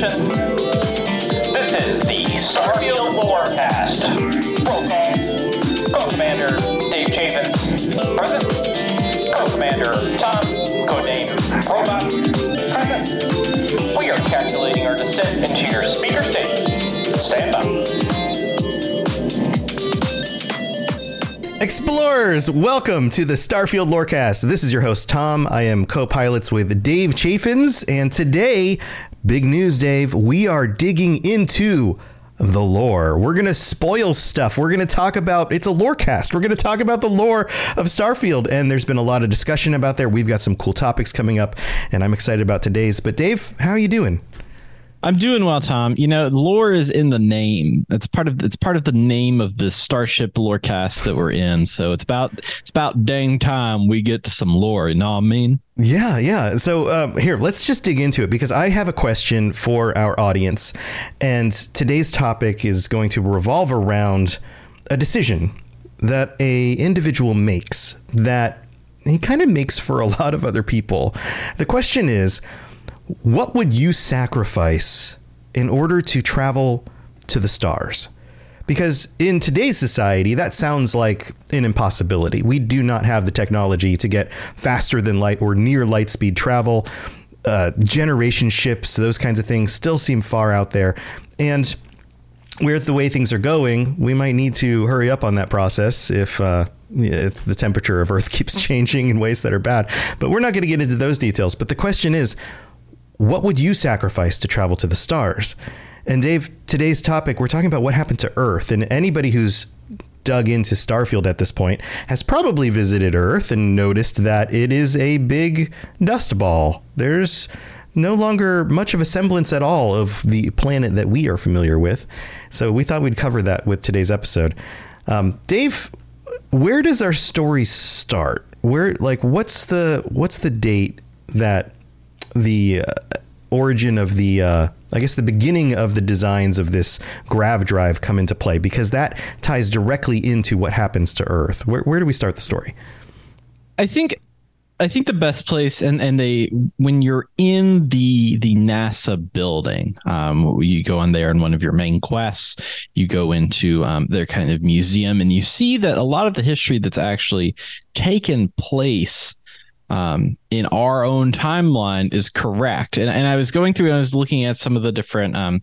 Transmission. This is the Starfield Lorecast. Roll. Co-Commander Dave Chafins. Present. Co-Commander Tom, codename Robot. Present. We are calculating our descent into your speaker state. Stand by. Explorers, welcome to the Starfield Lorecast. This is your host, Tom. I am co pilots with Dave Chafins, and today, big news, Dave, we are digging into the lore. We're going to spoil stuff. We're going to talk about it's a lore cast. We're going to talk about the lore of Starfield, and there's been a lot of discussion about there. We've got some cool topics coming up, and I'm excited about today's. But, Dave, how are you doing? I'm doing well, Tom. You know, lore is in the name. It's part of it's part of the name of the Starship Lorecast that we're in. So it's about it's about dang time we get to some lore. You know what I mean? Yeah, yeah. So um, here, let's just dig into it because I have a question for our audience, and today's topic is going to revolve around a decision that a individual makes that he kind of makes for a lot of other people. The question is, what would you sacrifice in order to travel to the stars? Because in today's society, that sounds like an impossibility. We do not have the technology to get faster than light or near light speed travel. Uh, generation ships, those kinds of things still seem far out there. And with the way things are going, we might need to hurry up on that process if, uh, if the temperature of Earth keeps changing in ways that are bad. But we're not going to get into those details. But the question is, what would you sacrifice to travel to the stars? And Dave, today's topic, we're talking about what happened to Earth. And anybody who's dug into Starfield at this point has probably visited Earth and noticed that it is a big dust ball. There's no longer much of a semblance at all of the planet that we are familiar with. So we thought we'd cover that with today's episode. Um, Dave, where does our story start? Where, like, what's the what's the date that the uh, origin of the uh, I guess the beginning of the designs of this grav drive come into play because that ties directly into what happens to Earth. Where where do we start the story? I think I think the best place and and they when you're in the the NASA building, um, you go in there in one of your main quests. You go into um, their kind of museum, and you see that a lot of the history that's actually taken place um, in our own timeline is correct. And, and I was going through, I was looking at some of the different, um,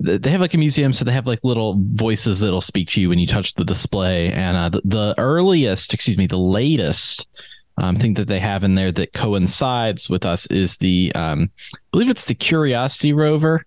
they have like a museum, so they have like little voices that'll speak to you when you touch the display. And uh, the, the earliest, excuse me, the latest um, thing that they have in there that coincides with us is the, um, I believe it's the Curiosity rover.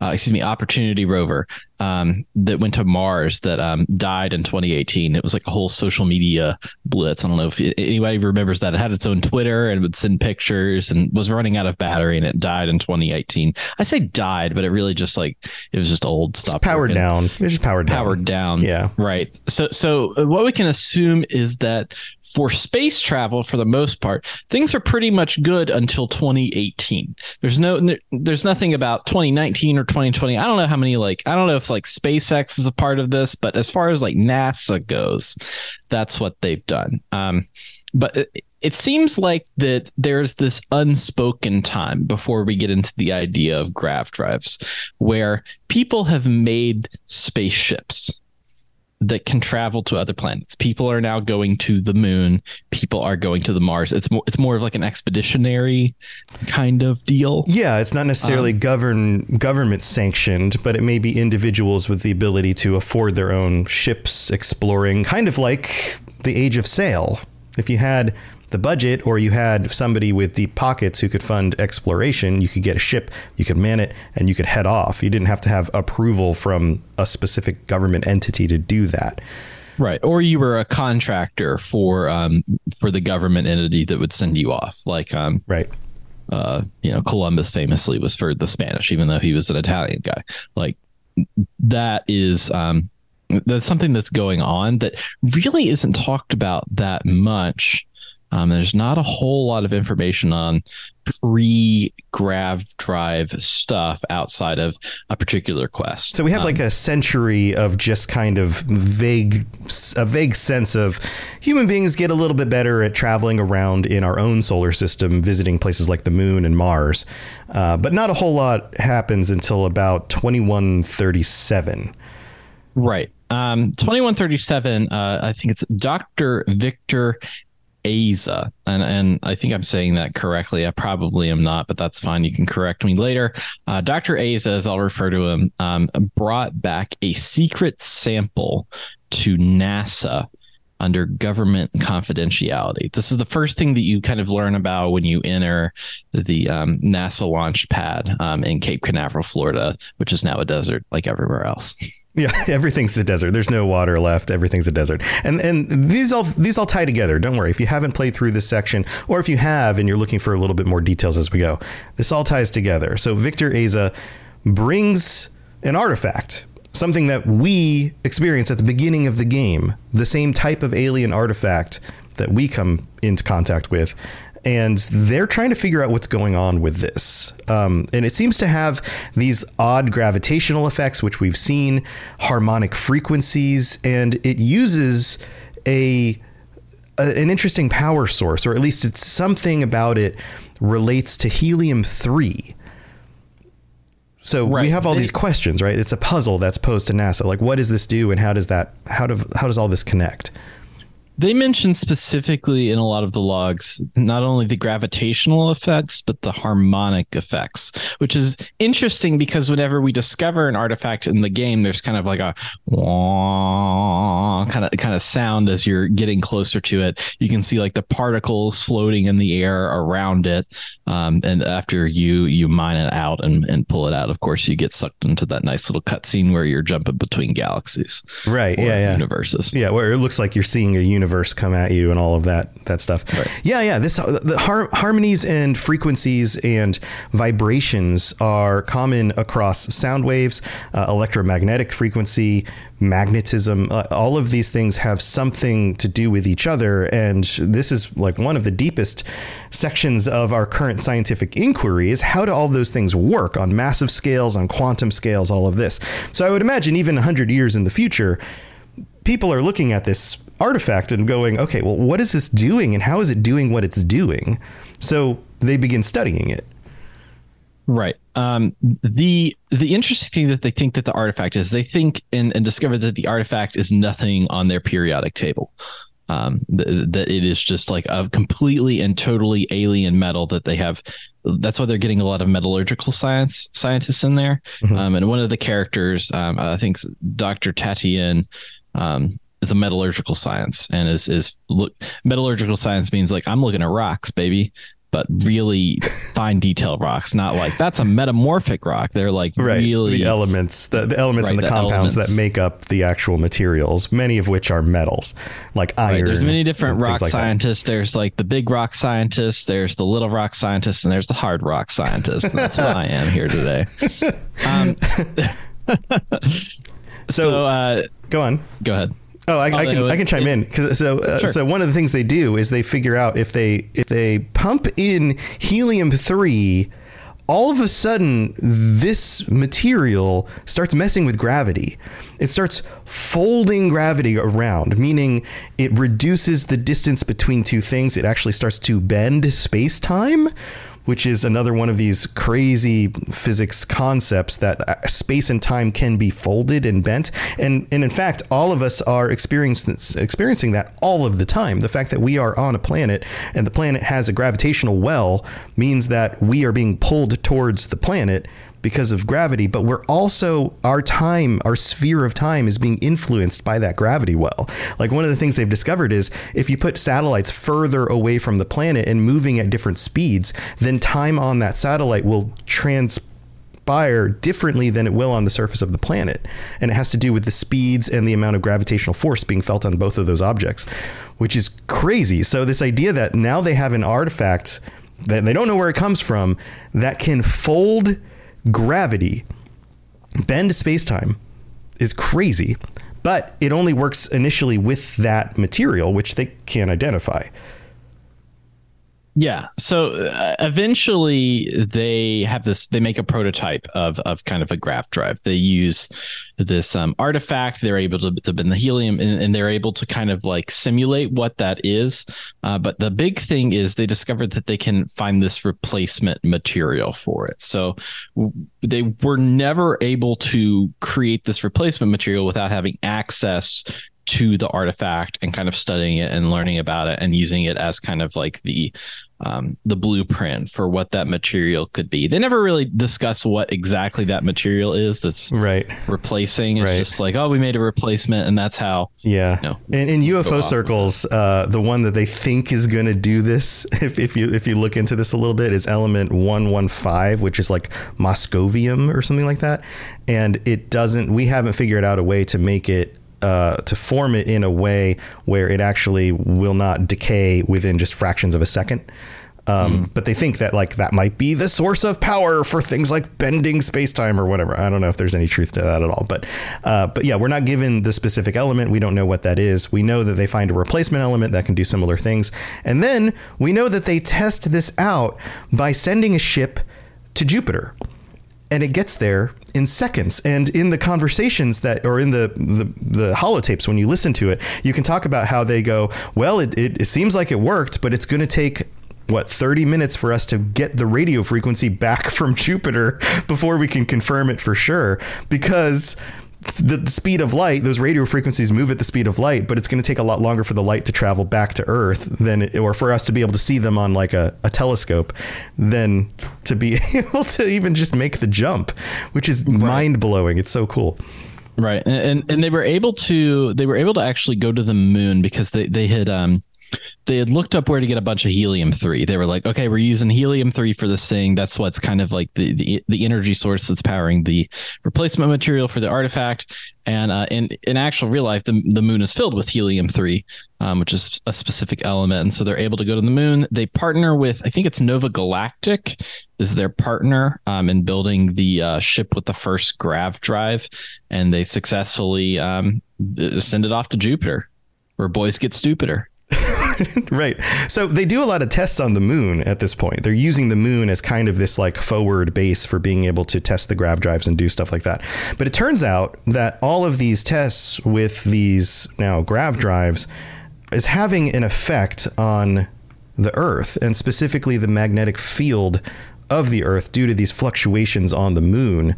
Uh, excuse me, Opportunity rover um, that went to Mars that um, died in 2018. It was like a whole social media blitz. I don't know if anybody remembers that. It had its own Twitter and would send pictures and was running out of battery and it died in 2018. I say died, but it really just like it was just old. Stopped Powered working. down. It was just powered down. Powered down. Yeah. Right. So so uh, what we can assume is that for space travel, for the most part, things are pretty much good until 2018. There's no, there's nothing about 2019 or 2020. I don't know how many like, I don't know if like SpaceX is a part of this, but as far as like NASA goes, that's what they've done. Um, but it, it seems like that there's this unspoken time before we get into the idea of grav drives where people have made spaceships that can travel to other planets. People are now going to the moon. People are going to the Mars. It's more it's more of like an expeditionary kind of deal. Yeah, it's not necessarily um, govern government sanctioned, but it may be individuals with the ability to afford their own ships exploring, kind of like the age of sail. If you had the budget or you had somebody with deep pockets who could fund exploration, you could get a ship, you could man it, and you could head off. You didn't have to have approval from a specific government entity to do that. Right, or you were a contractor for um, for the government entity that would send you off, like um, right. Uh, you know, Columbus famously was for the Spanish, even though he was an Italian guy. Like that is um, that's something that's going on that really isn't talked about that much um, there's not a whole lot of information on pre grav drive stuff outside of a particular quest. So we have um, like a century of just kind of vague, a vague sense of human beings get a little bit better at traveling around in our own solar system, visiting places like the moon and Mars. Uh, but not a whole lot happens until about 2137. Right. Um, 2137, uh, I think it's Dr. Victor Aza, and and I think I'm saying that correctly. I probably am not, but that's fine. You can correct me later. Uh, Dr. Aza, as I'll refer to him, um, brought back a secret sample to NASA under government confidentiality. This is the first thing that you kind of learn about when you enter the um, NASA launch pad um, in Cape Canaveral, Florida, which is now a desert like everywhere else. Yeah, everything's a desert. There's no water left. Everything's a desert. And and these all these all tie together. Don't worry. If you haven't played through this section, or if you have and you're looking for a little bit more details as we go, this all ties together. So Victor Aza brings an artifact, something that we experience at the beginning of the game, the same type of alien artifact that we come into contact with and they're trying to figure out what's going on with this. Um, and it seems to have these odd gravitational effects, which we've seen, harmonic frequencies, and it uses a, a an interesting power source, or at least it's something about it relates to helium three. So right. we have all these questions, right? It's a puzzle that's posed to NASA. Like, what does this do, and how does that how do how does all this connect? They mention specifically in a lot of the logs not only the gravitational effects but the harmonic effects, which is interesting because whenever we discover an artifact in the game, there's kind of like a kind of kind of sound as you're getting closer to it. You can see like the particles floating in the air around it, um, and after you you mine it out and, and pull it out, of course, you get sucked into that nice little cutscene where you're jumping between galaxies, right? Yeah, yeah, universes. Yeah, where it looks like you're seeing a universe universe come at you and all of that that stuff. Right. Yeah, yeah. This the har- harmonies and frequencies and vibrations are common across sound waves, uh, electromagnetic frequency, magnetism. Uh, all of these things have something to do with each other, and this is like one of the deepest sections of our current scientific inquiry is how do all those things work on massive scales, on quantum scales, all of this. So I would imagine even 100 years in the future, people are looking at this artifact and going, okay, well, what is this doing and how is it doing what it's doing? So they begin studying it. Right. Um, the the interesting thing that they think that the artifact is, they think and, and discover that the artifact is nothing on their periodic table. Um, th- that it is just like a completely and totally alien metal that they have. That's why they're getting a lot of metallurgical science scientists in there. Mm-hmm. Um, and one of the characters, um, I think Dr. Tatian, um, is a metallurgical science and is is look metallurgical science means like I'm looking at rocks, baby, but really fine detail rocks, not like that's a metamorphic rock. They're like right. really the elements, the, the elements right, and the, the compounds elements. that make up the actual materials, many of which are metals, like iron. Right. There's many different rock like scientists. That. There's like the big rock scientists, there's the little rock scientists, and there's the hard rock scientists. And that's what I am here today. Um, so, so uh, go on. Go ahead. Oh, I, I can Although I can chime it- in 'Cause- so uh, Sure. so one of the things they do is they figure out if they if they pump in helium three, all of a sudden this material starts messing with gravity. It starts folding gravity around, meaning it reduces the distance between two things. It actually starts to bend space time. Which is another one of these crazy physics concepts that uh, space and time can be folded and bent, and and in fact, all of us are experiencing experiencing that all of the time. The fact that we are on a planet and the planet has a gravitational well means that we are being pulled towards the planet because of gravity, but we're also our time, our sphere of time is being influenced by that gravity well. Like one of the things they've discovered is if you put satellites further away from the planet and moving at different speeds, then time on that satellite will transpire differently than it will on the surface of the planet. And it has to do with the speeds and the amount of gravitational force being felt on both of those objects, which is crazy. So this idea that now they have an artifact that they don't know where it comes from that can fold gravity, bend spacetime is crazy. But it only works initially with that material, which they can't identify. Yeah. So uh, eventually they have this, they make a prototype of, of kind of a grav drive. They use this um, artifact. They're able to, to bend the helium and, and they're able to kind of like simulate what that is. Uh, but the big thing is they discovered that they can find this replacement material for it. So w- they were never able to create this replacement material without having access to the artifact and kind of studying it and learning about it and using it as kind of like the um, the blueprint for what that material could be. They never really discuss what exactly that material is that's Right. replacing. It's Right. just like, oh, we made a replacement, and that's how. Yeah. No. In, in UFO circles, uh, the one that they think is going to do this, if, if you if you look into this a little bit, is element one one five, which is like Moscovium or something like that, and it doesn't. We haven't figured out a way to make it. Uh, to form it in a way where it actually will not decay within just fractions of a second. Um, But they think that like that might be the source of power for things like bending space time or whatever. I don't know if there's any truth to that at all. But uh, but yeah, we're not given the specific element. We don't know what that is. We know that they find a replacement element that can do similar things, and then we know that they test this out by sending a ship to Jupiter and it gets there in seconds. And in the conversations that, or in the the, the holotapes, when you listen to it, you can talk about how they go, well, it, it, it seems like it worked, but it's going to take what 30 minutes for us to get the radio frequency back from Jupiter before we can confirm it for sure because the, the speed of light those radio frequencies move at the speed of light but it's going to take a lot longer for the light to travel back to earth than it, or for us to be able to see them on like a, a telescope than to be able to even just make the jump which is mind-blowing. It's so cool. Right, and, and and they were able to they were able to actually go to the moon because they they had um they had looked up where to get a bunch of helium three. They were like, okay, we're using helium three for this thing. That's what's kind of like the the, the energy source that's powering the replacement material for the artifact. And uh, in in actual real life, the the moon is filled with helium three, um, which is a specific element. And so they're able to go to the moon. They partner with I think it's Nova Galactic is their partner um, in building the uh, ship with the first grav drive, and they successfully um, send it off to Jupiter, where boys get stupider. right. So they do a lot of tests on the moon at this point. They're using the moon as kind of this like forward base for being able to test the grav drives and do stuff like that. But it turns out that all of these tests with these now grav drives is having an effect on the Earth and specifically the magnetic field of the Earth due to these fluctuations on the moon.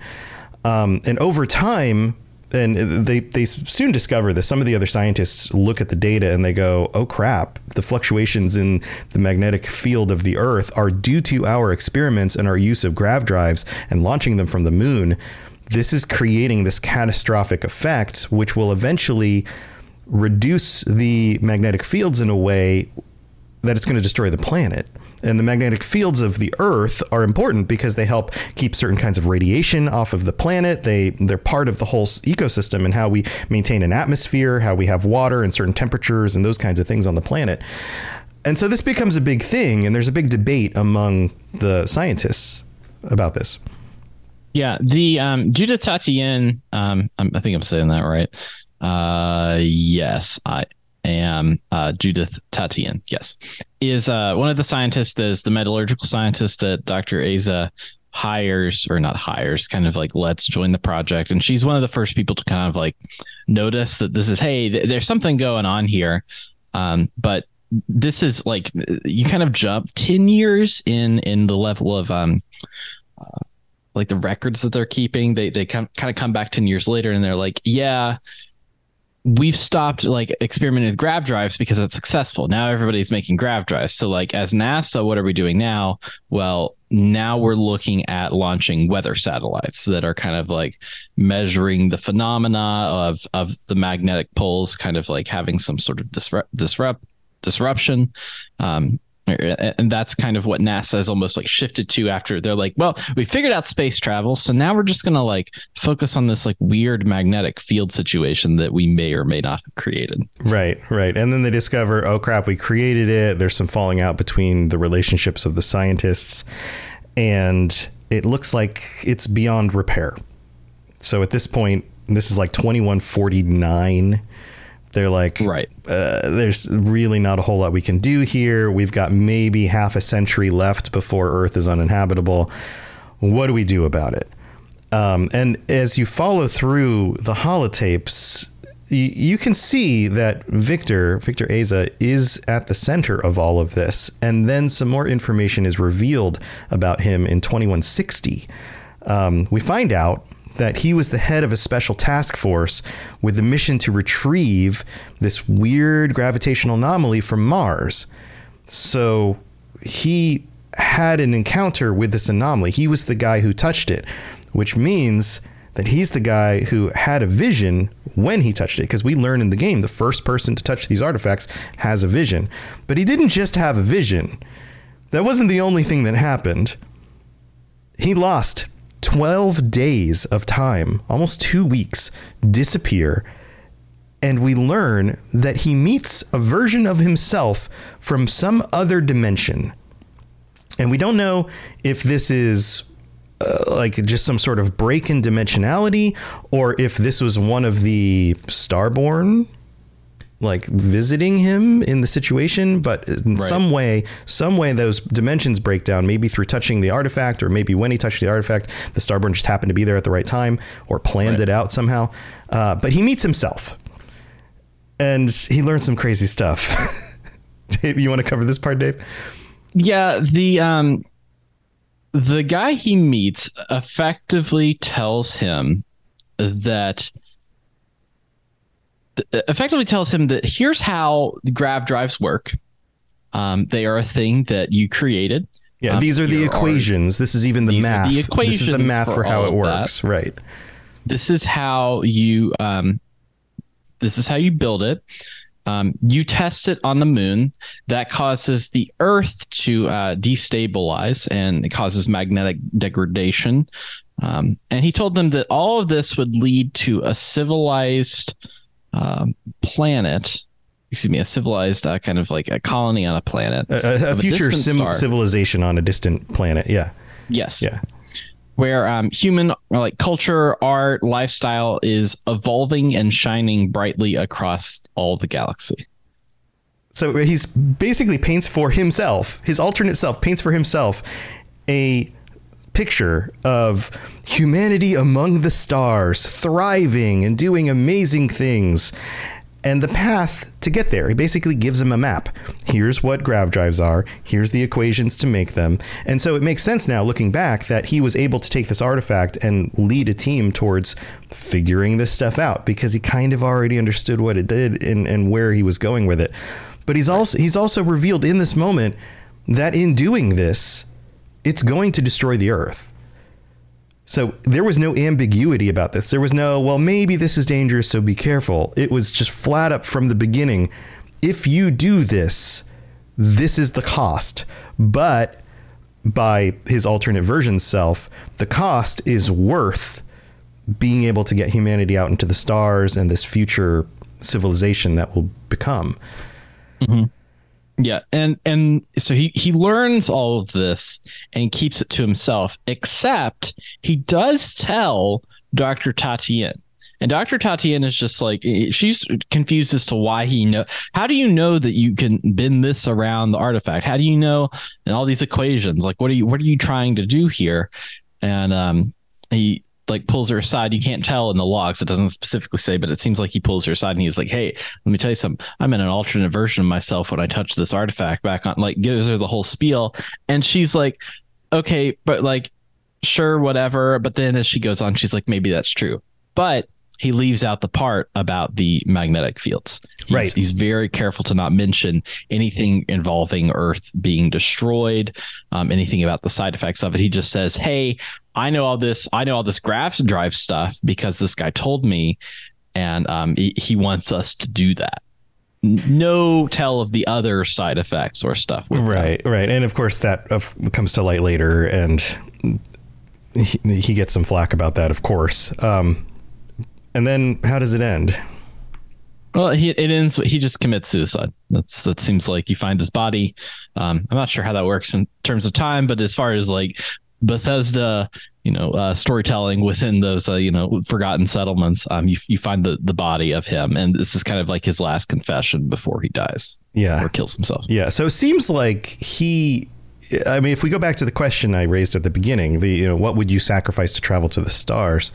Um, and over time, and they they soon discover that some of the other scientists look at the data and they go, "Oh crap! The fluctuations in the magnetic field of the Earth are due to our experiments and our use of grav drives and launching them from the moon. This is creating this catastrophic effect, which will eventually reduce the magnetic fields in a way that it's going to destroy the planet." And the magnetic fields of the Earth are important because they help keep certain kinds of radiation off of the planet. They they're part of the whole ecosystem and how we maintain an atmosphere, how we have water and certain temperatures and those kinds of things on the planet. And so this becomes a big thing, and there's a big debate among the scientists about this. Yeah, the um, Judith Tatian, um, I think I'm saying that right. Uh, yes, I am. Uh, Judith Tatian, yes, is uh, one of the scientists, is the metallurgical scientist that Dr. Aza hires or not hires, kind of like let's join the project. And she's one of the first people to kind of like notice that this is, hey, th- there's something going on here. Um, but this is like you kind of jump 10 years in in the level of um uh, like the records that they're keeping they they kind of come back 10 years later and they're like yeah we've stopped like experimenting with grav drives because it's successful. Now everybody's making grav drives. So like as NASA, what are we doing now? Well, now we're looking at launching weather satellites that are kind of like measuring the phenomena of of the magnetic poles kind of like having some sort of disrupt disrupt disruption um, and that's kind of what NASA has almost like shifted to after they're like, well, we figured out space travel, so now we're just gonna like focus on this like weird magnetic field situation that we may or may not have created. Right, right, and then they discover, oh crap, we created it. There's some falling out between the relationships of the scientists, and it looks like it's beyond repair. So at this point, this is like 2149 they're like, right. Uh, there's really not a whole lot we can do here. We've got maybe half a century left before Earth is uninhabitable. What do we do about it? Um, and as you follow through the holotapes, you, you can see that Victor, Victor Aza, is at the center of all of this. And then some more information is revealed about him in 2160. Um, we find out that he was the head of a special task force with the mission to retrieve this weird gravitational anomaly from Mars. So he had an encounter with this anomaly. He was the guy who touched it, which means that he's the guy who had a vision when he touched it. Because we learn in the game the first person to touch these artifacts has a vision. But he didn't just have a vision, that wasn't the only thing that happened. He lost 12 days of time, almost two weeks, disappear. And we learn that he meets a version of himself from some other dimension. And we don't know if this is uh, like just some sort of break in dimensionality or if this was one of the Starborn like visiting him in the situation, but in right. some way, some way those dimensions break down, maybe through touching the artifact, or maybe when he touched the artifact, the Starborn just happened to be there at the right time or planned right. it out somehow. Uh, but he meets himself and he learns some crazy stuff. Dave, you want to cover this part, Dave? Yeah, the um the guy he meets effectively tells him that effectively tells him that here's how grav drives work. Um, they are a thing that you created. Yeah, um, these are the equations. Are, this is even the math. the equations. This is the math for, for how it works. That. Right. This is how you. Um, this is how you build it. Um, you test it on the moon. That causes the Earth to uh, destabilize and it causes magnetic degradation. Um, and he told them that all of this would lead to a civilized um, planet excuse me, a civilized uh, kind of like a colony on a planet, a, a future a sim- civilization on a distant planet. Yeah. Yes. Yeah. Where um, human like culture, art, lifestyle is evolving and shining brightly across all the galaxy. So he's basically paints for himself, his alternate self paints for himself a picture of humanity among the stars, thriving and doing amazing things. And the path to get there, he basically gives him a map. Here's what grav drives are, here's the equations to make them. And so it makes sense now, looking back, that he was able to take this artifact and lead a team towards figuring this stuff out because he kind of already understood what it did and, and where he was going with it. But he's also he's also revealed in this moment that in doing this, it's going to destroy the earth. So there was no ambiguity about this. There was no, well, maybe this is dangerous, so be careful. It was just flat up from the beginning. If you do this, this is the cost. But by his alternate version self, the cost is worth being able to get humanity out into the stars and this future civilization that will become. Mm-hmm. Yeah, and and so he he learns all of this and keeps it to himself. Except he does tell Doctor Tatian And Dr. Tatian is just like she's confused as to why he know. How do you know that you can bend this around the artifact? How do you know and all these equations? Like what are you what are you trying to do here? And um he like pulls her aside. You can't tell in the logs. It doesn't specifically say, but it seems like he pulls her aside and he's like, Hey, let me tell you something. I'm in an alternate version of myself when I touch this artifact back on like gives her the whole spiel. And she's like, Okay, but like sure, whatever. But then as she goes on, she's like, maybe that's true. But he leaves out the part about the magnetic fields. He's, Right. He's very careful to not mention anything involving Earth being destroyed, um, anything about the side effects of it. He just says, "Hey, I know all this. I know all this graphs drive stuff because this guy told me, and um, he, he wants us to do that." No tell of the other side effects or stuff. with them. Right, right, and of course that comes to light later, and he, he gets some flack about that, of course. Um, and then how does it end? Well, he it ends. He just commits suicide. That's that seems like you find his body. Um, I'm not sure how that works in terms of time, but as far as like Bethesda, you know, uh, storytelling within those, uh, you know, forgotten settlements, um, you you find the the body of him, and this is kind of like his last confession before he dies Yeah, or kills himself. Yeah, so it seems like he. I mean, if we go back to the question I raised at the beginning, the you know, what would you sacrifice to travel to the stars?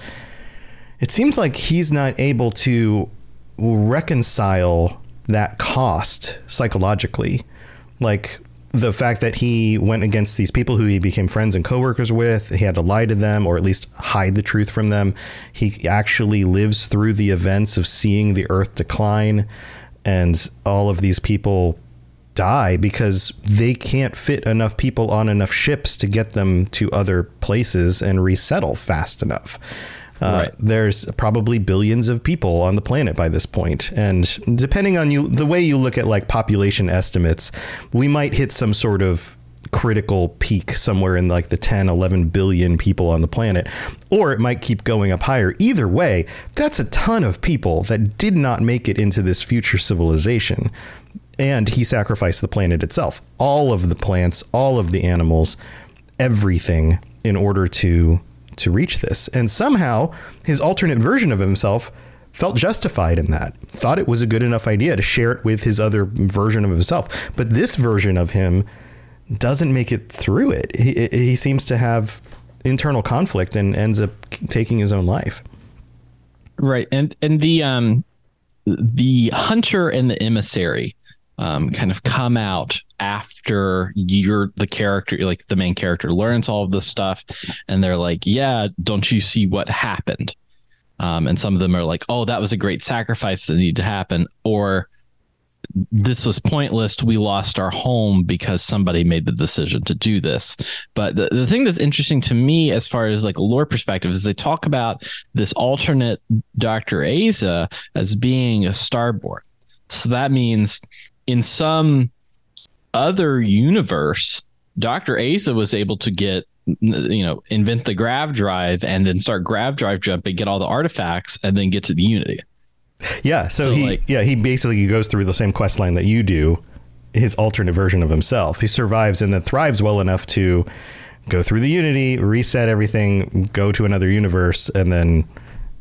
It seems like he's not able to reconcile that cost psychologically, like the fact that he went against these people who he became friends and coworkers with. He had to lie to them, or at least hide the truth from them. He actually lives through the events of seeing the Earth decline, and all of these people die because they can't fit enough people on enough ships to get them to other places and resettle fast enough. Uh, Right. There's probably billions of people on the planet by this point, and depending on you, the way you look at like population estimates, we might hit some sort of critical peak somewhere in like the 10 11 billion people on the planet or it might keep going up higher either way that's a ton of people that did not make it into this future civilization and he sacrificed the planet itself all of the plants all of the animals everything in order to to reach this. And somehow his alternate version of himself felt justified in that thought it was a good enough idea to share it with his other version of himself. But this version of him doesn't make it through it. He, he seems to have internal conflict and ends up taking his own life. Right. And and the um the hunter and the emissary um kind of come out after you're the character like the main character learns all of this stuff and they're like, "Yeah, don't you see what happened?" Um and some of them are like, "Oh, that was a great sacrifice that needed to happen," or this was pointless. We lost our home because somebody made the decision to do this. But the, the thing that's interesting to me, as far as like lore perspective, is they talk about this alternate Dr. Aza as being a starborn. So that means in some other universe, Dr. Aza was able to get you know invent the grav drive and then start grav drive jumping get all the artifacts and then get to the unity Yeah, so, So, he like- yeah he basically goes through the same quest line that you do, his alternate version of himself. He survives and then thrives well enough to go through the Unity, reset everything, go to another universe, and then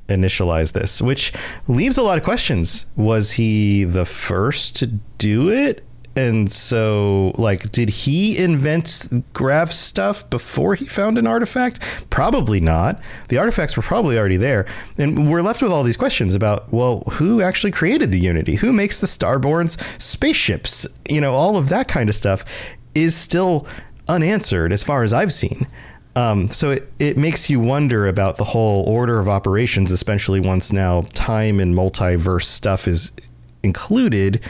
initialize this, which leaves a lot of questions. Was he the first to do it? And so, like, did he invent Grav stuff before he found an artifact? Probably not. The artifacts were probably already there. And we're left with all these questions about, well, who actually created the Unity? Who makes the Starborns spaceships? You know, all of that kind of stuff is still unanswered as far as I've seen. Um, so it, it makes you wonder about the whole order of operations, especially once now time and multiverse stuff is included.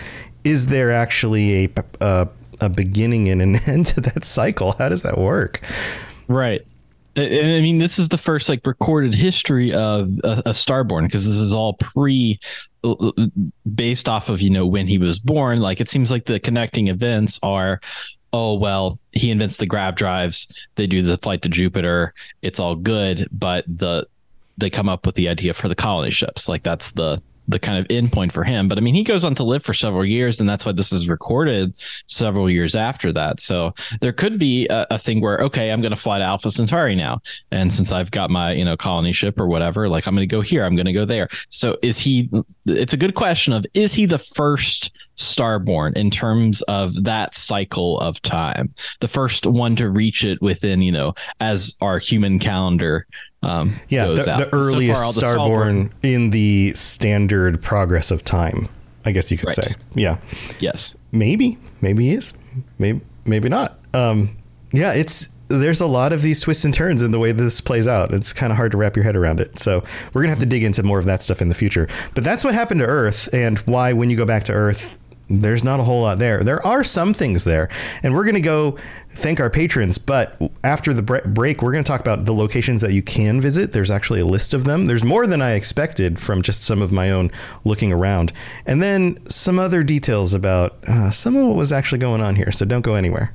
Is there actually a, a, a beginning and an end to that cycle? How does that work? Right. I mean, this is the first like recorded history of a, a Starborn because this is all pre, uh, based off of you know when he was born. Like it seems like the connecting events are, oh well, he invents the grav drives. They do the flight to Jupiter. It's all good, but the they come up with the idea for the colony ships. Like that's the the kind of end point for him. But I mean, he goes on to live for several years, and that's why this is recorded several years after that. So there could be a, a thing where, okay, I'm going to fly to Alpha Centauri now, and since I've got my you know colony ship or whatever, like I'm going to go here, I'm going to go there. So is he? It's a good question of is he the first starborn in terms of that cycle of time, the first one to reach it within you know as our human calendar um, yeah, the, the, earliest so far, starborn in the standard progress of time. I guess you could right. say. Yeah. Yes. Maybe. Maybe he is. Maybe. Maybe not. Um, yeah. It's there's a lot of these twists and turns in the way this plays out. It's kind of hard to wrap your head around it. So we're gonna have to dig into more of that stuff in the future. But that's what happened to Earth, and why when you go back to Earth, there's not a whole lot there. There are some things there, and we're going to go thank our patrons. But after the break, we're going to talk about the locations that you can visit. There's actually a list of them. There's more than I expected from just some of my own looking around, and then some other details about uh, some of what was actually going on here. So don't go anywhere.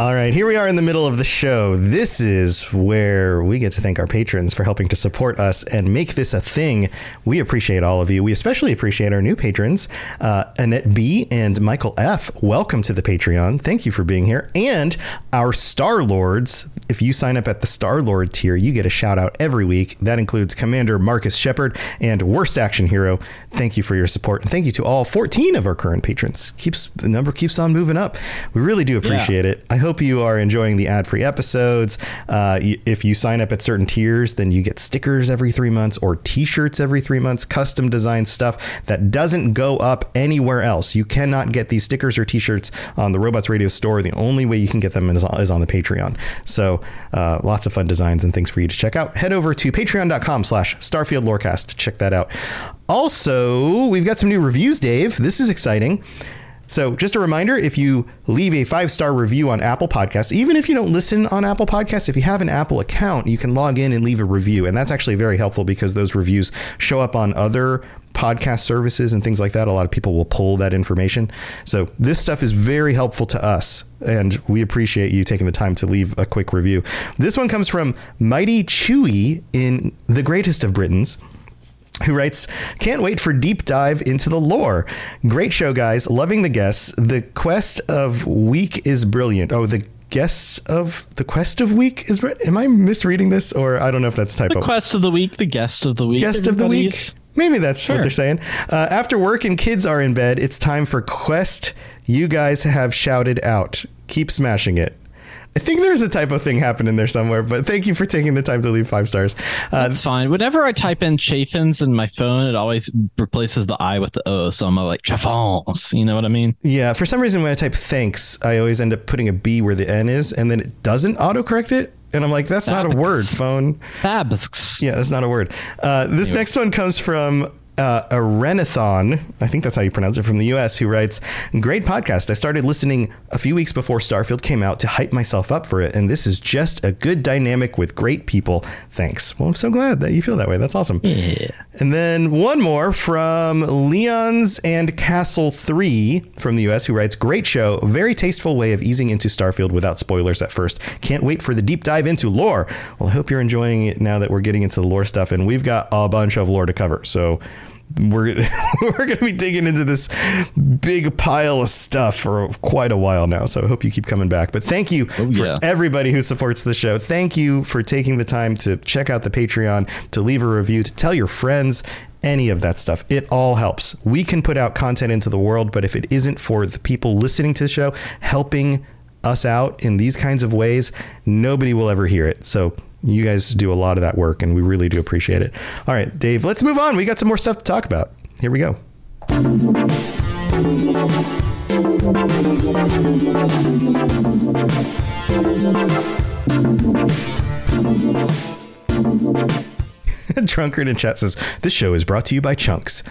All right, here we are in the middle of the show. This is where we get to thank our patrons for helping to support us and make this a thing. We appreciate all of you. We especially appreciate our new patrons, uh, Annette B and Michael F. Welcome to the Patreon. Thank you for being here. And our Star Lords. If you sign up at the Star Lord tier, you get a shout out every week. That includes Commander Marcus Shepard and Worst Action Hero. Thank you for your support. And thank you to all 14 of our current patrons. Keeps the number keeps on moving up. We really do appreciate yeah. it. I hope you are enjoying the ad free episodes. Uh, if you sign up at certain tiers, then you get stickers every three months or t shirts every three months, custom design stuff that doesn't go up anywhere else. You cannot get these stickers or t shirts on the Robots Radio store. The only way you can get them is, is on the Patreon. So uh, lots of fun designs and things for you to check out. Head over to patreon.com slash Starfield Lorecast check that out. Also, we've got some new reviews, Dave. This is exciting. So, just a reminder if you leave a five star review on Apple Podcasts, even if you don't listen on Apple Podcasts, if you have an Apple account, you can log in and leave a review. And that's actually very helpful because those reviews show up on other podcast services and things like that, a lot of people will pull that information. So this stuff is very helpful to us, and we appreciate you taking the time to leave a quick review. This one comes from Mighty Chewy in the Greatest of Britons who writes, Can't wait for deep dive into the lore. Great show, guys. Loving the guests. The quest of week is brilliant. Oh, the guests of the quest of week is. Am I misreading this, or I don't know if that's a typo. The quest of the week, the guest of the week, guest of the week. Maybe that's sure. what they're saying. Uh, after work and kids are in bed, it's time for quest. You guys have shouted out. Keep smashing it. I think there's a typo thing happening there somewhere, but thank you for taking the time to leave five stars. Uh, That's fine. Whenever I type in Chafins in my phone, it always replaces the I with the O. So I'm like, Chafons. You know what I mean? Yeah. For some reason, when I type thanks, I always end up putting a B where the N is, and then it doesn't autocorrect it. And I'm like, that's not a word, phone. Fabs. Yeah, that's not a word. Uh, this anyway. next one comes from uh, Arenathon, I think that's how you pronounce it, from the US, who writes, Great podcast. I started listening a few weeks before Starfield came out to hype myself up for it, and this is just a good dynamic with great people. Thanks. Well, I'm so glad that you feel that way. That's awesome. Yeah. And then one more from Leon's and Castle 3 from the US, who writes, Great show. Very tasteful way of easing into Starfield without spoilers at first. Can't wait for the deep dive into lore. Well, I hope you're enjoying it now that we're getting into the lore stuff, and we've got a bunch of lore to cover. So, we're we're going to be digging into this big pile of stuff for quite a while now. So I hope you keep coming back. But thank you oh, yeah. for everybody who supports the show. Thank you for taking the time to check out the Patreon, to leave a review, to tell your friends, any of that stuff. It all helps. We can put out content into the world, but if it isn't for the people listening to the show, helping us out in these kinds of ways, nobody will ever hear it. So you guys do a lot of that work, and we really do appreciate it. All right, Dave, let's move on. We got some more stuff to talk about. Here we go. Drunkard in chat says, This show is brought to you by Chunks.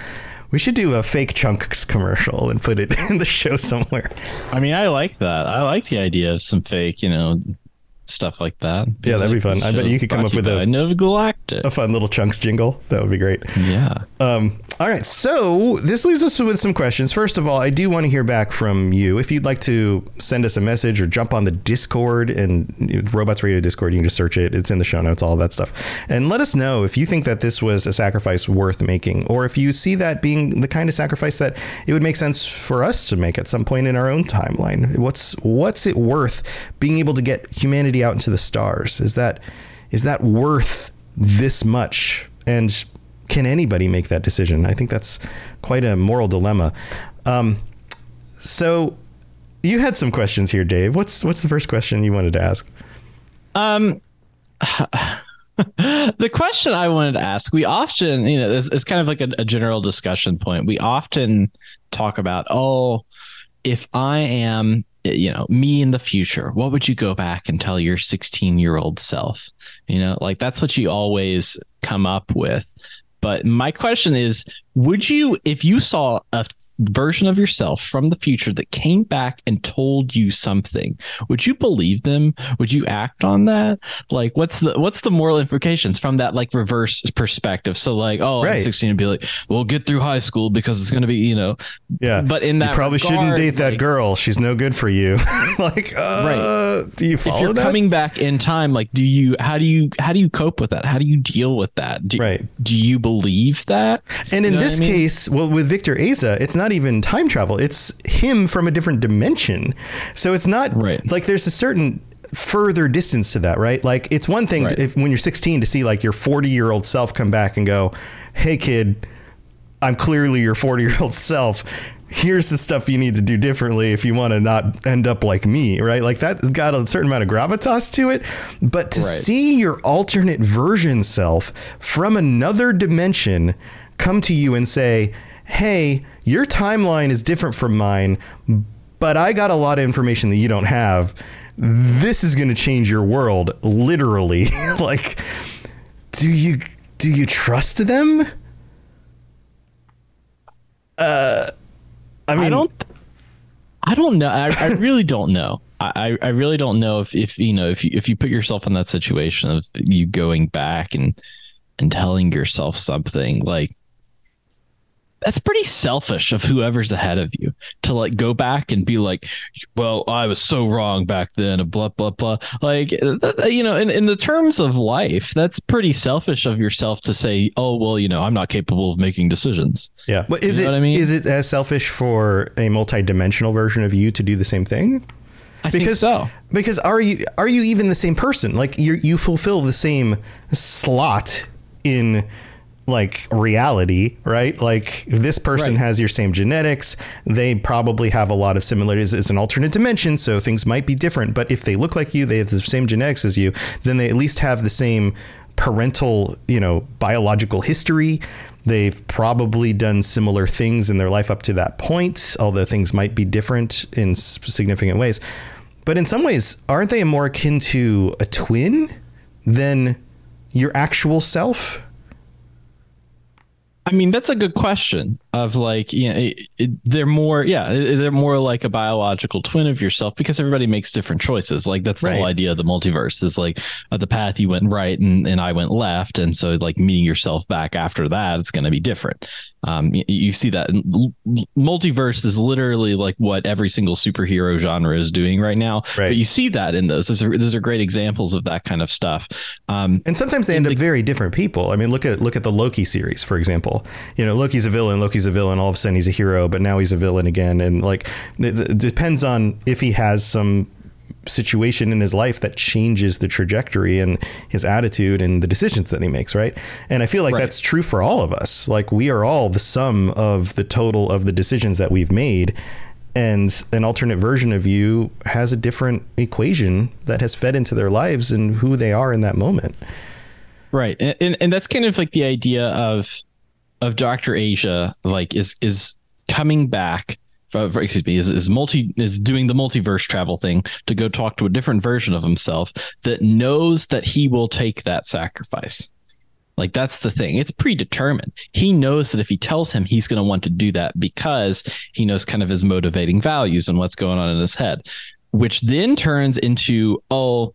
We should do a fake Chunks commercial and put it in the show somewhere. I mean, I like that. I like the idea of some fake, you know, stuff like that. yeah, that'd be fun. I bet you could come up with a Nova Galactic, a fun little chunks jingle. That would be great. Yeah. Um, all right, so this leaves us with some questions. First of all, I do want to hear back from you. If you'd like to send us a message or jump on the Discord and Robots Radio Discord, you can just search it. It's in the show notes, all that stuff. And let us know if you think that this was a sacrifice worth making, or if you see that being the kind of sacrifice that it would make sense for us to make at some point in our own timeline. What's what's it worth being able to get humanity out into the stars? Is that is that worth this much? And can anybody make that decision? I think that's quite a moral dilemma. Um, so you had some questions here, Dave. What's what's the first question you wanted to ask? Um, the question I wanted to ask, we often, you know, it's, it's kind of like a, a general discussion point. We often talk about, oh, if I am you know me in the future what would you go back and tell your 16 year old self you know like that's what you always come up with but my question is would you, if you saw a version of yourself from the future that came back and told you something, would you believe them? Would you act on that? Like, what's the what's the moral implications from that like reverse perspective? So, like, oh, right. I'm 16 and be like, well, get through high school because it's going to be, you know, yeah. But in that, you probably regard, shouldn't date that like, girl. She's no good for you. like, uh, right? Do you follow If you're that? coming back in time, like, do you? How do you? How do you cope with that? How do you deal with that? Do, right? Do you believe that? And in you know this I mean? case, well, with Victor Aza, it's not even time travel. It's him from a different dimension. So it's not right. Like there's a certain further distance to that, right? Like it's one thing right. to, if when you're 16 to see like your 40 year old self come back and go, "Hey kid, I'm clearly your 40 year old self." Here's the stuff you need to do differently if you want to not end up like me, right? Like that's got a certain amount of gravitas to it. But to right. see your alternate version self from another dimension come to you and say, hey, your timeline is different from mine, but I got a lot of information that you don't have. This is going to change your world, literally. like, do you do you trust them? Uh, I mean, I don't. I don't know. I, I really don't know. I, I really don't know if, if you know if you if you put yourself in that situation of you going back and and telling yourself something like that's pretty selfish of whoever's ahead of you to like go back and be like, well, I was so wrong back then, blah, blah, blah. Like, uh, you know, in, in the terms of life, that's pretty selfish of yourself to say, oh, well, you know, I'm not capable of making decisions. Yeah. But is You know it what I mean? is it as selfish for a multi-dimensional version of you to do the same thing? I think so. Because are you are you even the same person? Like you you fulfill the same slot in like reality, right? Like this person Right. has your same genetics. They probably have a lot of similarities. It's an alternate dimension, so things might be different. But if they look like you, they have the same genetics as you, then they at least have the same parental, you know, biological history. They've probably done similar things in their life up to that point, although things might be different in significant ways. But in some ways, aren't they more akin to a twin than your actual self? I mean, that's a good question. Of like, you know, it, it, they're more, yeah, they're more like a biological twin of yourself because everybody makes different choices. Like that's the whole idea of the multiverse is like uh, the path you went right and, and I went left, and so like meeting yourself back after that, it's going to be different. Um, you, you see that multiverse is literally like what every single superhero genre is doing right now. Right. But you see that in those. Those are those are great examples of that kind of stuff. Um, And sometimes they end up very different people. I mean, look at look at the Loki series, for example. You know, Loki's a villain, Loki's a villain, all of a sudden he's a hero, but now he's a villain again. And like it, it depends on if he has some situation in his life that changes the trajectory and his attitude and the decisions that he makes, right? And I feel like Right. that's true for all of us. Like we are all the sum of the total of the decisions that we've made. And an alternate version of you has a different equation that has fed into their lives and who they are in that moment. Right. And, and and that's kind of like the idea of of Dr. Aza like is is coming back for- excuse me is, is multi is doing the multiverse travel thing to go talk to a different version of himself that knows that he will take that sacrifice. Like that's the thing. It's predetermined. He knows that if he tells him he's going to want to do that because he knows kind of his motivating values and what's going on in his head, which then turns into, oh,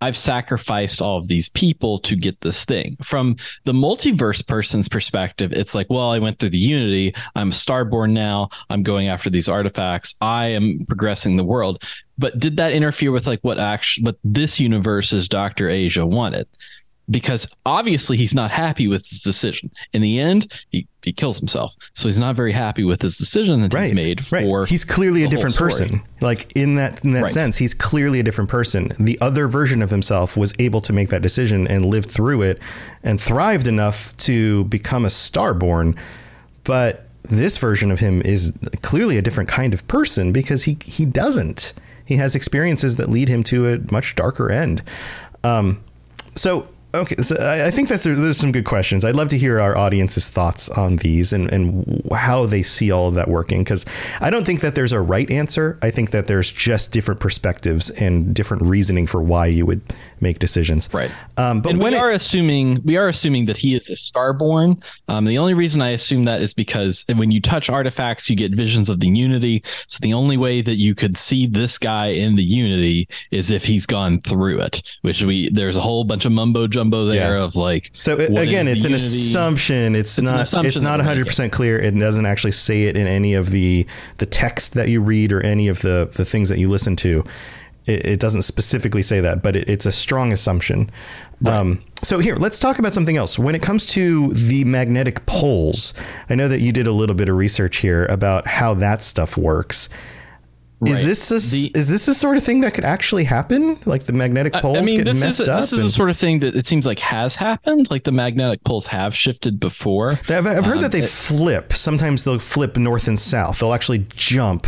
I've sacrificed all of these people to get this thing. From the multiverse person's perspective, it's like, well, I went through the Unity. I'm Starborn now. I'm going after these artifacts. I am progressing the world. But did that interfere with like what actually what this universe's Doctor Aza wanted? Because obviously he's not happy with his decision. In the end, he, he kills himself. So he's not very happy with his decision that he's made for he's clearly a different person. Like in that in that Right. sense he's clearly a different person. The other version of himself was able to make that decision and live through it and thrived enough to become a starborn. But this version of him is clearly a different kind of person because he he doesn't. He has experiences that lead him to a much darker end. Um so okay so i I think that's there's some good questions i'd love to hear our audience's thoughts on these and and how they see all of that working because i don't think that there's a right answer i think that there's just different perspectives and different reasoning for why you would make decisions Right. um but and when we it- are assuming we are assuming that he is the starborn. Um, the only reason I assume that is because when you touch artifacts, you get visions of the Unity. So the only way that you could see this guy in the Unity is if he's gone through it. Which we there's a whole bunch of mumbo jumbo there Yeah. of like. So it, again, it's an Unity? assumption. It's, not. assumption it's not that we're 100 making. percent clear. It doesn't actually say it in any of the the text that you read or any of the the things that you listen to. It, it doesn't specifically say that, but it, it's a strong assumption. Um, so here, let's talk about something else. When it comes to the magnetic poles, I know that you did a little bit of research here about how that stuff works. Is this a, The- is this the sort of thing that could actually happen? Like the magnetic poles I mean, get this messed a, up? this is the sort of thing that it seems like has happened. Like the magnetic poles have shifted before. I've, I've heard Um, that they it- flip. Sometimes they'll flip north and south. They'll actually jump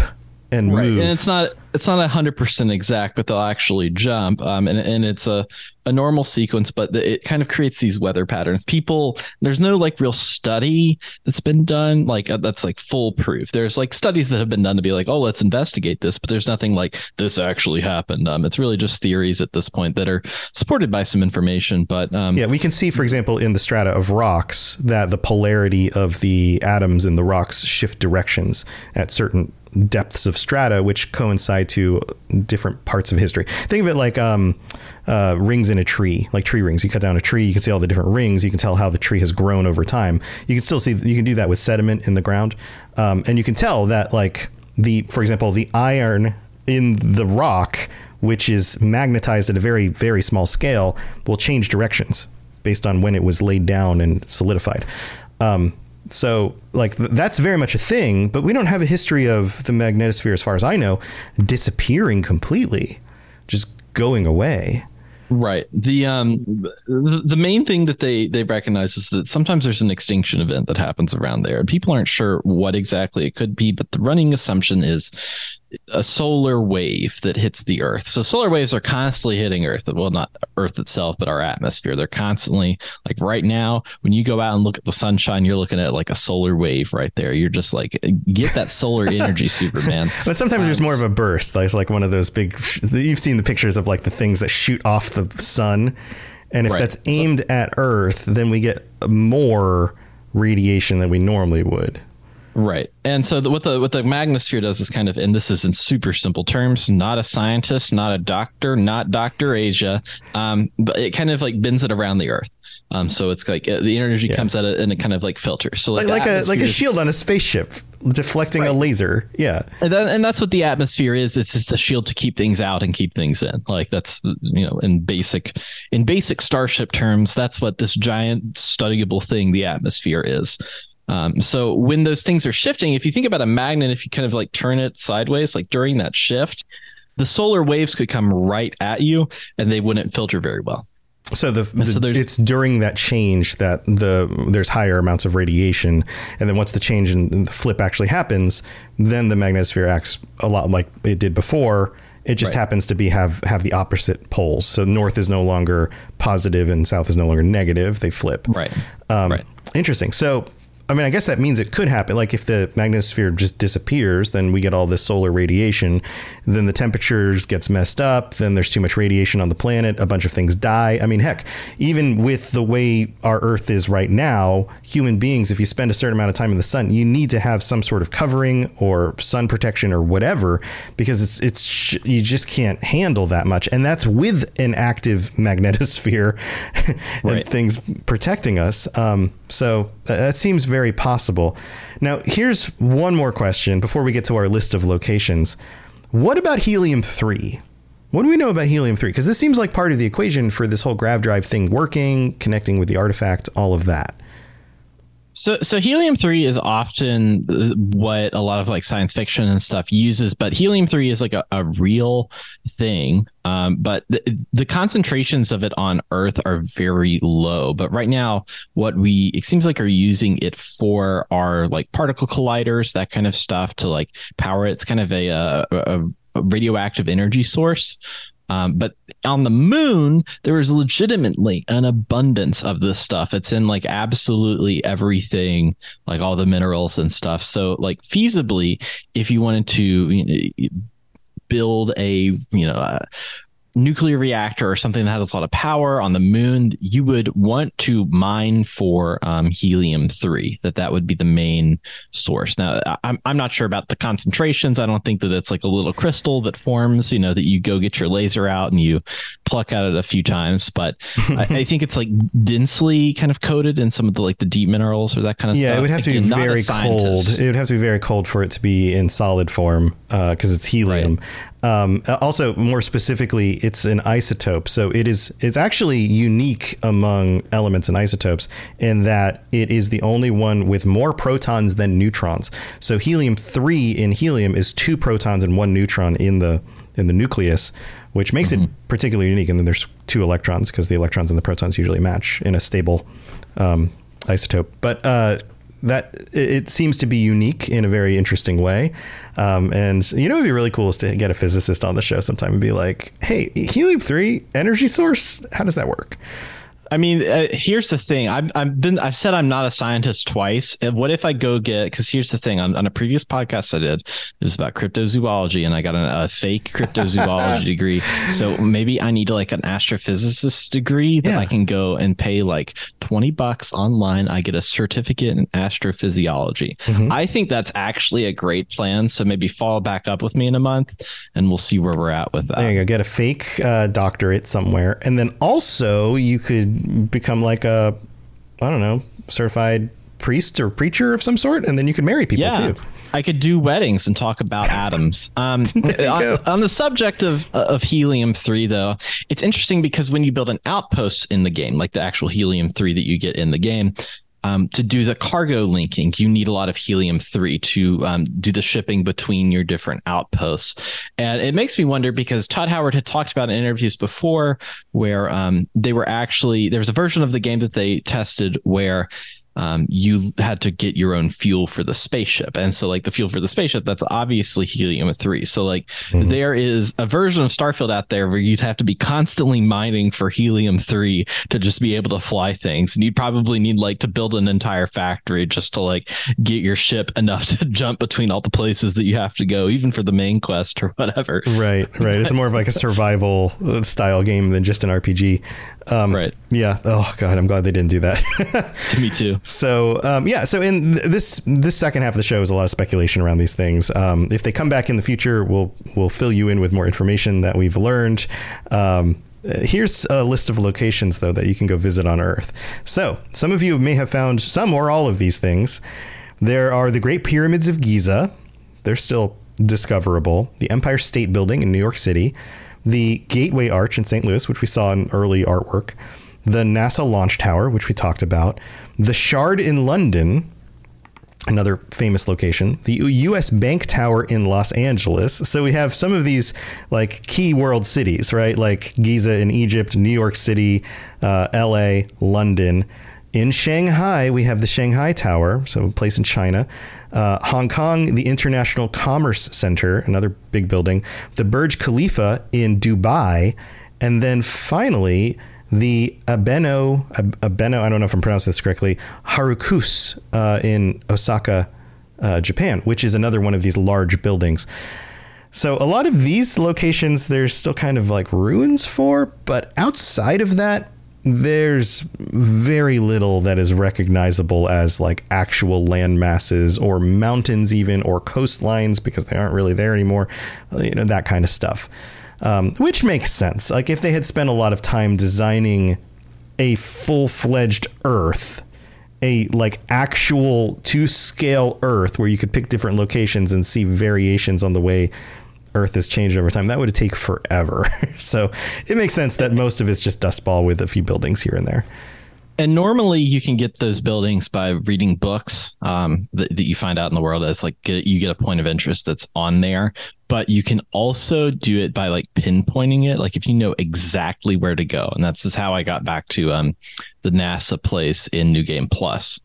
and right move. and it's not it's not 100% exact but they'll actually jump um and, and it's a a normal sequence but it kind of creates these weather patterns. People there's no like real study that's been done like uh, that's like foolproof. There's like studies that have been done to be like oh let's investigate this but there's nothing like this actually happened. Um it's really just theories at this point that are supported by some information but um yeah, we can see, for example, in the strata of rocks that the polarity of the atoms in the rocks shift directions at certain depths of strata, which coincide to different parts of history. Think of it like um, uh, rings in a tree, like tree rings. You cut down a tree, you can see all the different rings. You can tell how the tree has grown over time. You can still see you can do that with sediment in the ground, um, and you can tell that like the, for example, the iron in the rock, which is magnetized at a very very small scale, will change directions based on when it was laid down and solidified. Um, so like that's very much a thing, but we don't have a history of the magnetosphere, as far as I know, disappearing completely, just going away. Right. The um the, main thing that they they recognize is that sometimes there's an extinction event that happens around there. And people aren't sure what exactly it could be, but the running assumption is a solar wave that hits the earth. So solar waves are constantly hitting earth. Well, not earth itself, but our atmosphere. They're constantly like right now when you go out and look at the sunshine, you're looking at like a solar wave right there. You're just like get that solar energy Superman. But sometimes um, there's more of a burst. Like like one of those big you've seen the pictures of like the things that shoot off the sun. And if right. that's aimed so, at earth, then we get more radiation than we normally would. Right. And so the, what the what the magnosphere does is kind of, and this is in super simple terms, not a scientist, not a doctor, not Doctor Aza, um, but it kind of like bends it around the Earth. Um, so it's like uh, the energy yeah. comes out and it kind of like filters. So like, like, like a like a shield on a spaceship deflecting right. a laser. Yeah, and, then, and that's what the atmosphere is. It's just a shield to keep things out and keep things in. Like that's you know in basic in basic starship terms, that's what this giant studyable thing the atmosphere is. Um, so when those things are shifting, if you think about a magnet, if you kind of like turn it sideways, like during that shift, the solar waves could come right at you and they wouldn't filter very well. So the, the so it's during that change that the there's higher amounts of radiation, and then once the change and the flip actually happens, then the magnetosphere acts a lot like it did before. It just right. happens to be have have the opposite poles. So north is no longer positive and south is no longer negative. They flip. Right. Um, right. Interesting. So I mean, I guess that means it could happen. Like if the magnetosphere just disappears, then we get all this solar radiation. Then the temperatures gets messed up. Then there's too much radiation on the planet. A bunch of things die. I mean, heck, even with the way our Earth is right now, human beings, if you spend a certain amount of time in the sun, you need to have some sort of covering or sun protection or whatever because it's it's you just can't handle that much. And that's with an active magnetosphere and right. things protecting us. Um, so uh, that seems very possible. Now, here's one more question before we get to our list of locations. What about helium 3? What do we know about helium 3? Because this seems like part of the equation for this whole grav drive thing working, connecting with the artifact, all of that. So, so helium three is often what a lot of like science fiction and stuff uses, but helium three is like a, a real thing. Um, but the, the concentrations of it on Earth are very low. But right now, what we it seems like are using it for are like particle colliders, that kind of stuff to like power it. It's kind of a, a, a radioactive energy source. Um, but on the moon, there is legitimately an abundance of this stuff. It's in like absolutely everything, like all the minerals and stuff. So, like, feasibly, if you wanted to you know, build a, you know, nuclear reactor or something that has a lot of power on the moon, you would want to mine for um, helium three. That that would be the main source. Now, I'm I'm not sure about the concentrations. I don't think that it's like a little crystal that forms. You know that you go get your laser out and you pluck at it a few times. But I, I, think it's like densely kind of coated in some of the like the deep minerals or that kind of yeah, stuff. Yeah, it would have to be very cold. It would have to be very cold for it to be in solid form because uh, it's helium. Right. Um, also, more specifically, it's an isotope, so it is it's actually unique among elements and isotopes in that it is the only one with more protons than neutrons. So helium three in helium is two protons and one neutron in the in the nucleus, which makes mm-hmm. it particularly unique. And then there's two electrons because the electrons and the protons usually match in a stable um, isotope. But uh, that it seems to be unique in a very interesting way. Um, and you know, it'd be really cool is to get a physicist on the show sometime and be like, "Hey, helium three energy source, how does that work?" I mean, uh, here's the thing. I've, I've been, I've said I'm not a scientist twice. What if I go get, because here's the thing on, on a previous podcast I did, it was about cryptozoology and I got a, a fake cryptozoology degree. So maybe I need like an astrophysicist degree that Yeah. I can go and pay like 20 bucks online. I get a certificate in astrophysiology. Mm-hmm. I think that's actually a great plan. So maybe follow back up with me in a month and we'll see where we're at with that. There you go. Get a fake uh, doctorate somewhere, and then also you could become like a, I don't know, certified priest or preacher of some sort, and then you could marry people yeah. too. I could do weddings and talk about atoms. Um, on, on the subject of of helium three, though, it's interesting because when you build an outpost in the game, like the actual helium three that you get in the game, um, to do the cargo linking, you need a lot of helium three to um, do the shipping between your different outposts. And it makes me wonder because Todd Howard had talked about in interviews before where um, they were actually there was a version of the game that they tested where um, you had to get your own fuel for the spaceship. And so, like, the fuel for the spaceship, that's obviously helium 3. So, like, there is a version of Starfield out there where you'd have to be constantly mining for helium 3 to just be able to fly things. And you'd probably need, like, to build an entire factory just to, like, get your ship enough to jump between all the places that you have to go, even for the main quest or whatever. Right, right. It's more of like a survival uh, style game than just an RPG. Um, Right. Yeah. Oh God, I'm glad they didn't do that. Me too. So um, yeah, so in th- this this second half of the show is a lot of speculation around these things. Um, if they come back in the future, we'll we'll fill you in with more information that we've learned. Um, here's a list of locations though that you can go visit on Earth. So some of you may have found some or all of these things. There are the Great Pyramids of Giza. They're still discoverable. The Empire State Building in New York City. The Gateway Arch in St. Louis, which we saw in early artwork the NASA launch tower, which we talked about, the Shard in London, another famous location, the U.S. Bank Tower in Los Angeles. So we have some of these like key world cities, right? Like Giza in Egypt, New York City, uh, L.A., London. In Shanghai, we have the Shanghai Tower, so a place in China. Uh, Hong Kong, the International Commerce Center, another big building. The Burj Khalifa in Dubai. And then finally, the Abeno, Abeno, I don't know if I'm pronouncing this correctly, Harukas uh, in Osaka, uh, Japan, which is another one of these large buildings. So a lot of these locations, there's still kind of like ruins for, but outside of that, there's very little that is recognizable as like actual land masses or mountains, even or coastlines, because they aren't really there anymore. You know that kind of stuff, um, which makes sense. Like if they had spent a lot of time designing a full-fledged Earth a like actual to scale Earth where you could pick different locations and see variations on the way Earth has changed over time. That would take forever. so it makes sense that most of it's just dust ball with a few buildings here and there. And normally you can get those buildings by reading books um, that, that you find out in the world as like get, you get a point of interest that's on there. But you can also do it by like pinpointing it, like if you know exactly where to go. And that's just how I got back to um, the NASA place in New Game Plus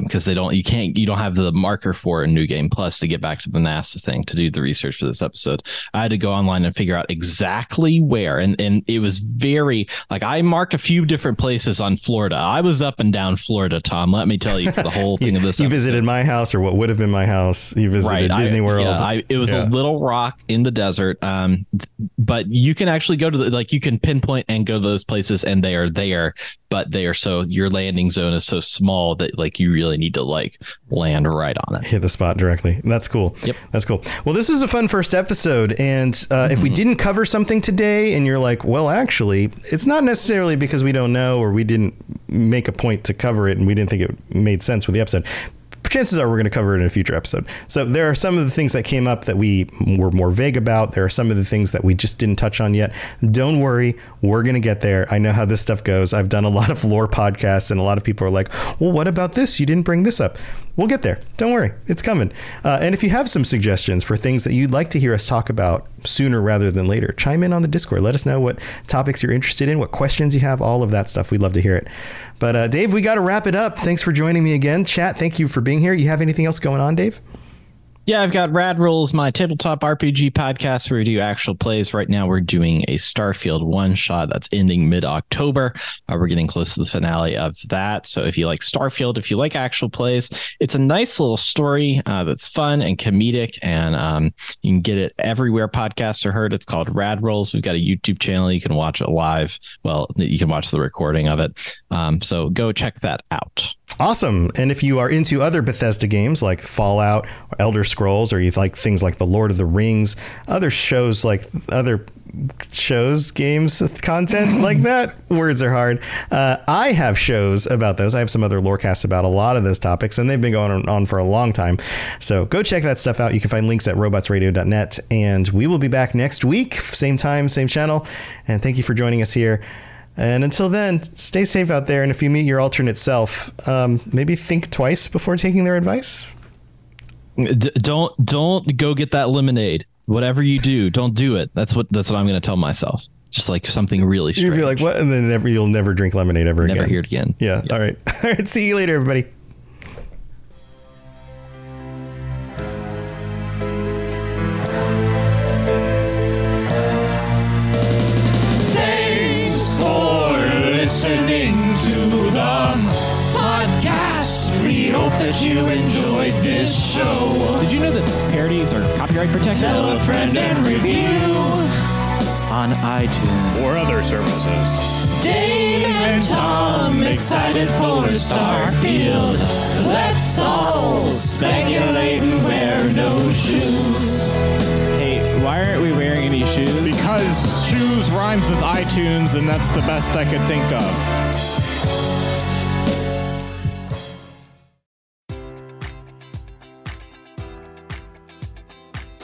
because they don't you can't you don't have the marker for a new game plus to get back to the nasa thing to do the research for this episode i had to go online and figure out exactly where and and it was very like i marked a few different places on florida i was up and down florida tom let me tell you for the whole thing you, of this you episode. visited my house or what would have been my house. You visited I- Disney World. yeah, I, it was Yeah. a little rock in the desert. Um, but you can actually go to the, like you can pinpoint and go to those places, and they are there. But they are so your landing zone is so small that like you really need to like land right on it. hit the spot directly. That's cool. Yep. That's cool. Well, this is a fun first episode. And uh, if we didn't cover something today and you're like, well, actually, it's not necessarily because we don't know or we didn't make a point to cover it and we didn't think it made sense with the episode. Chances are we're going to cover it in a future episode. So there are some of the things that came up that we were more vague about. There are some of the things that we just didn't touch on yet. Don't worry, we're going to get there. I know how this stuff goes. I've done a lot of lore podcasts, and a lot of people are like, well, what about this? You didn't bring this up. We'll get there. Don't worry, it's coming. Uh, and if you have some suggestions for things that you'd like to hear us talk about sooner rather than later, chime in on the Discord. Let us know what topics you're interested in, what questions you have, all of that stuff. We'd love to hear it. But uh, Dave, we got to wrap it up. Thanks for joining me again. Chat, thank you for being here. You have anything else going on, Dave? Yeah, I've got Rad Rules, my tabletop RPG podcast where we do actual plays. Right now, we're doing a Starfield one shot that's ending mid October. Uh, we're getting close to the finale of that. So if you like Starfield, if you like actual plays, it's a nice little story uh, that's fun and comedic, and um, you can get it everywhere podcasts are heard. It's called Rad Rolls. We've got a YouTube channel. You can watch it live. Well, you can watch the recording of it. Um, so go check that out. Awesome. And if you are into other Bethesda games like Fallout or Elder Scrolls, or you like things like The Lord of the Rings, other shows like other shows, games, content like that, words are hard. Uh, I have shows about those. I have some other lorecasts about a lot of those topics, and they've been going on for a long time. So go check that stuff out. You can find links at robotsradio.net. And we will be back next week, same time, same channel. And thank you for joining us here. And until then, stay safe out there. And if you meet your alternate self, um, maybe think twice before taking their advice. D- don't don't go get that lemonade. Whatever you do, don't do it. That's what that's what I'm going to tell myself. Just like something really strange. You'll be like, what? And then never, you'll never drink lemonade ever Never again. hear it again. Yeah. All right. All right. See you later, everybody. Listening to the podcast. We hope that you enjoyed this show. Did you know that parodies are copyright protected? Tell a friend and review On iTunes. or other services. Dave and Tom excited for Starfield. Let's all speculate and wear no shoes. Shoes? Because shoes rhymes with iTunes, and that's the best I could think of.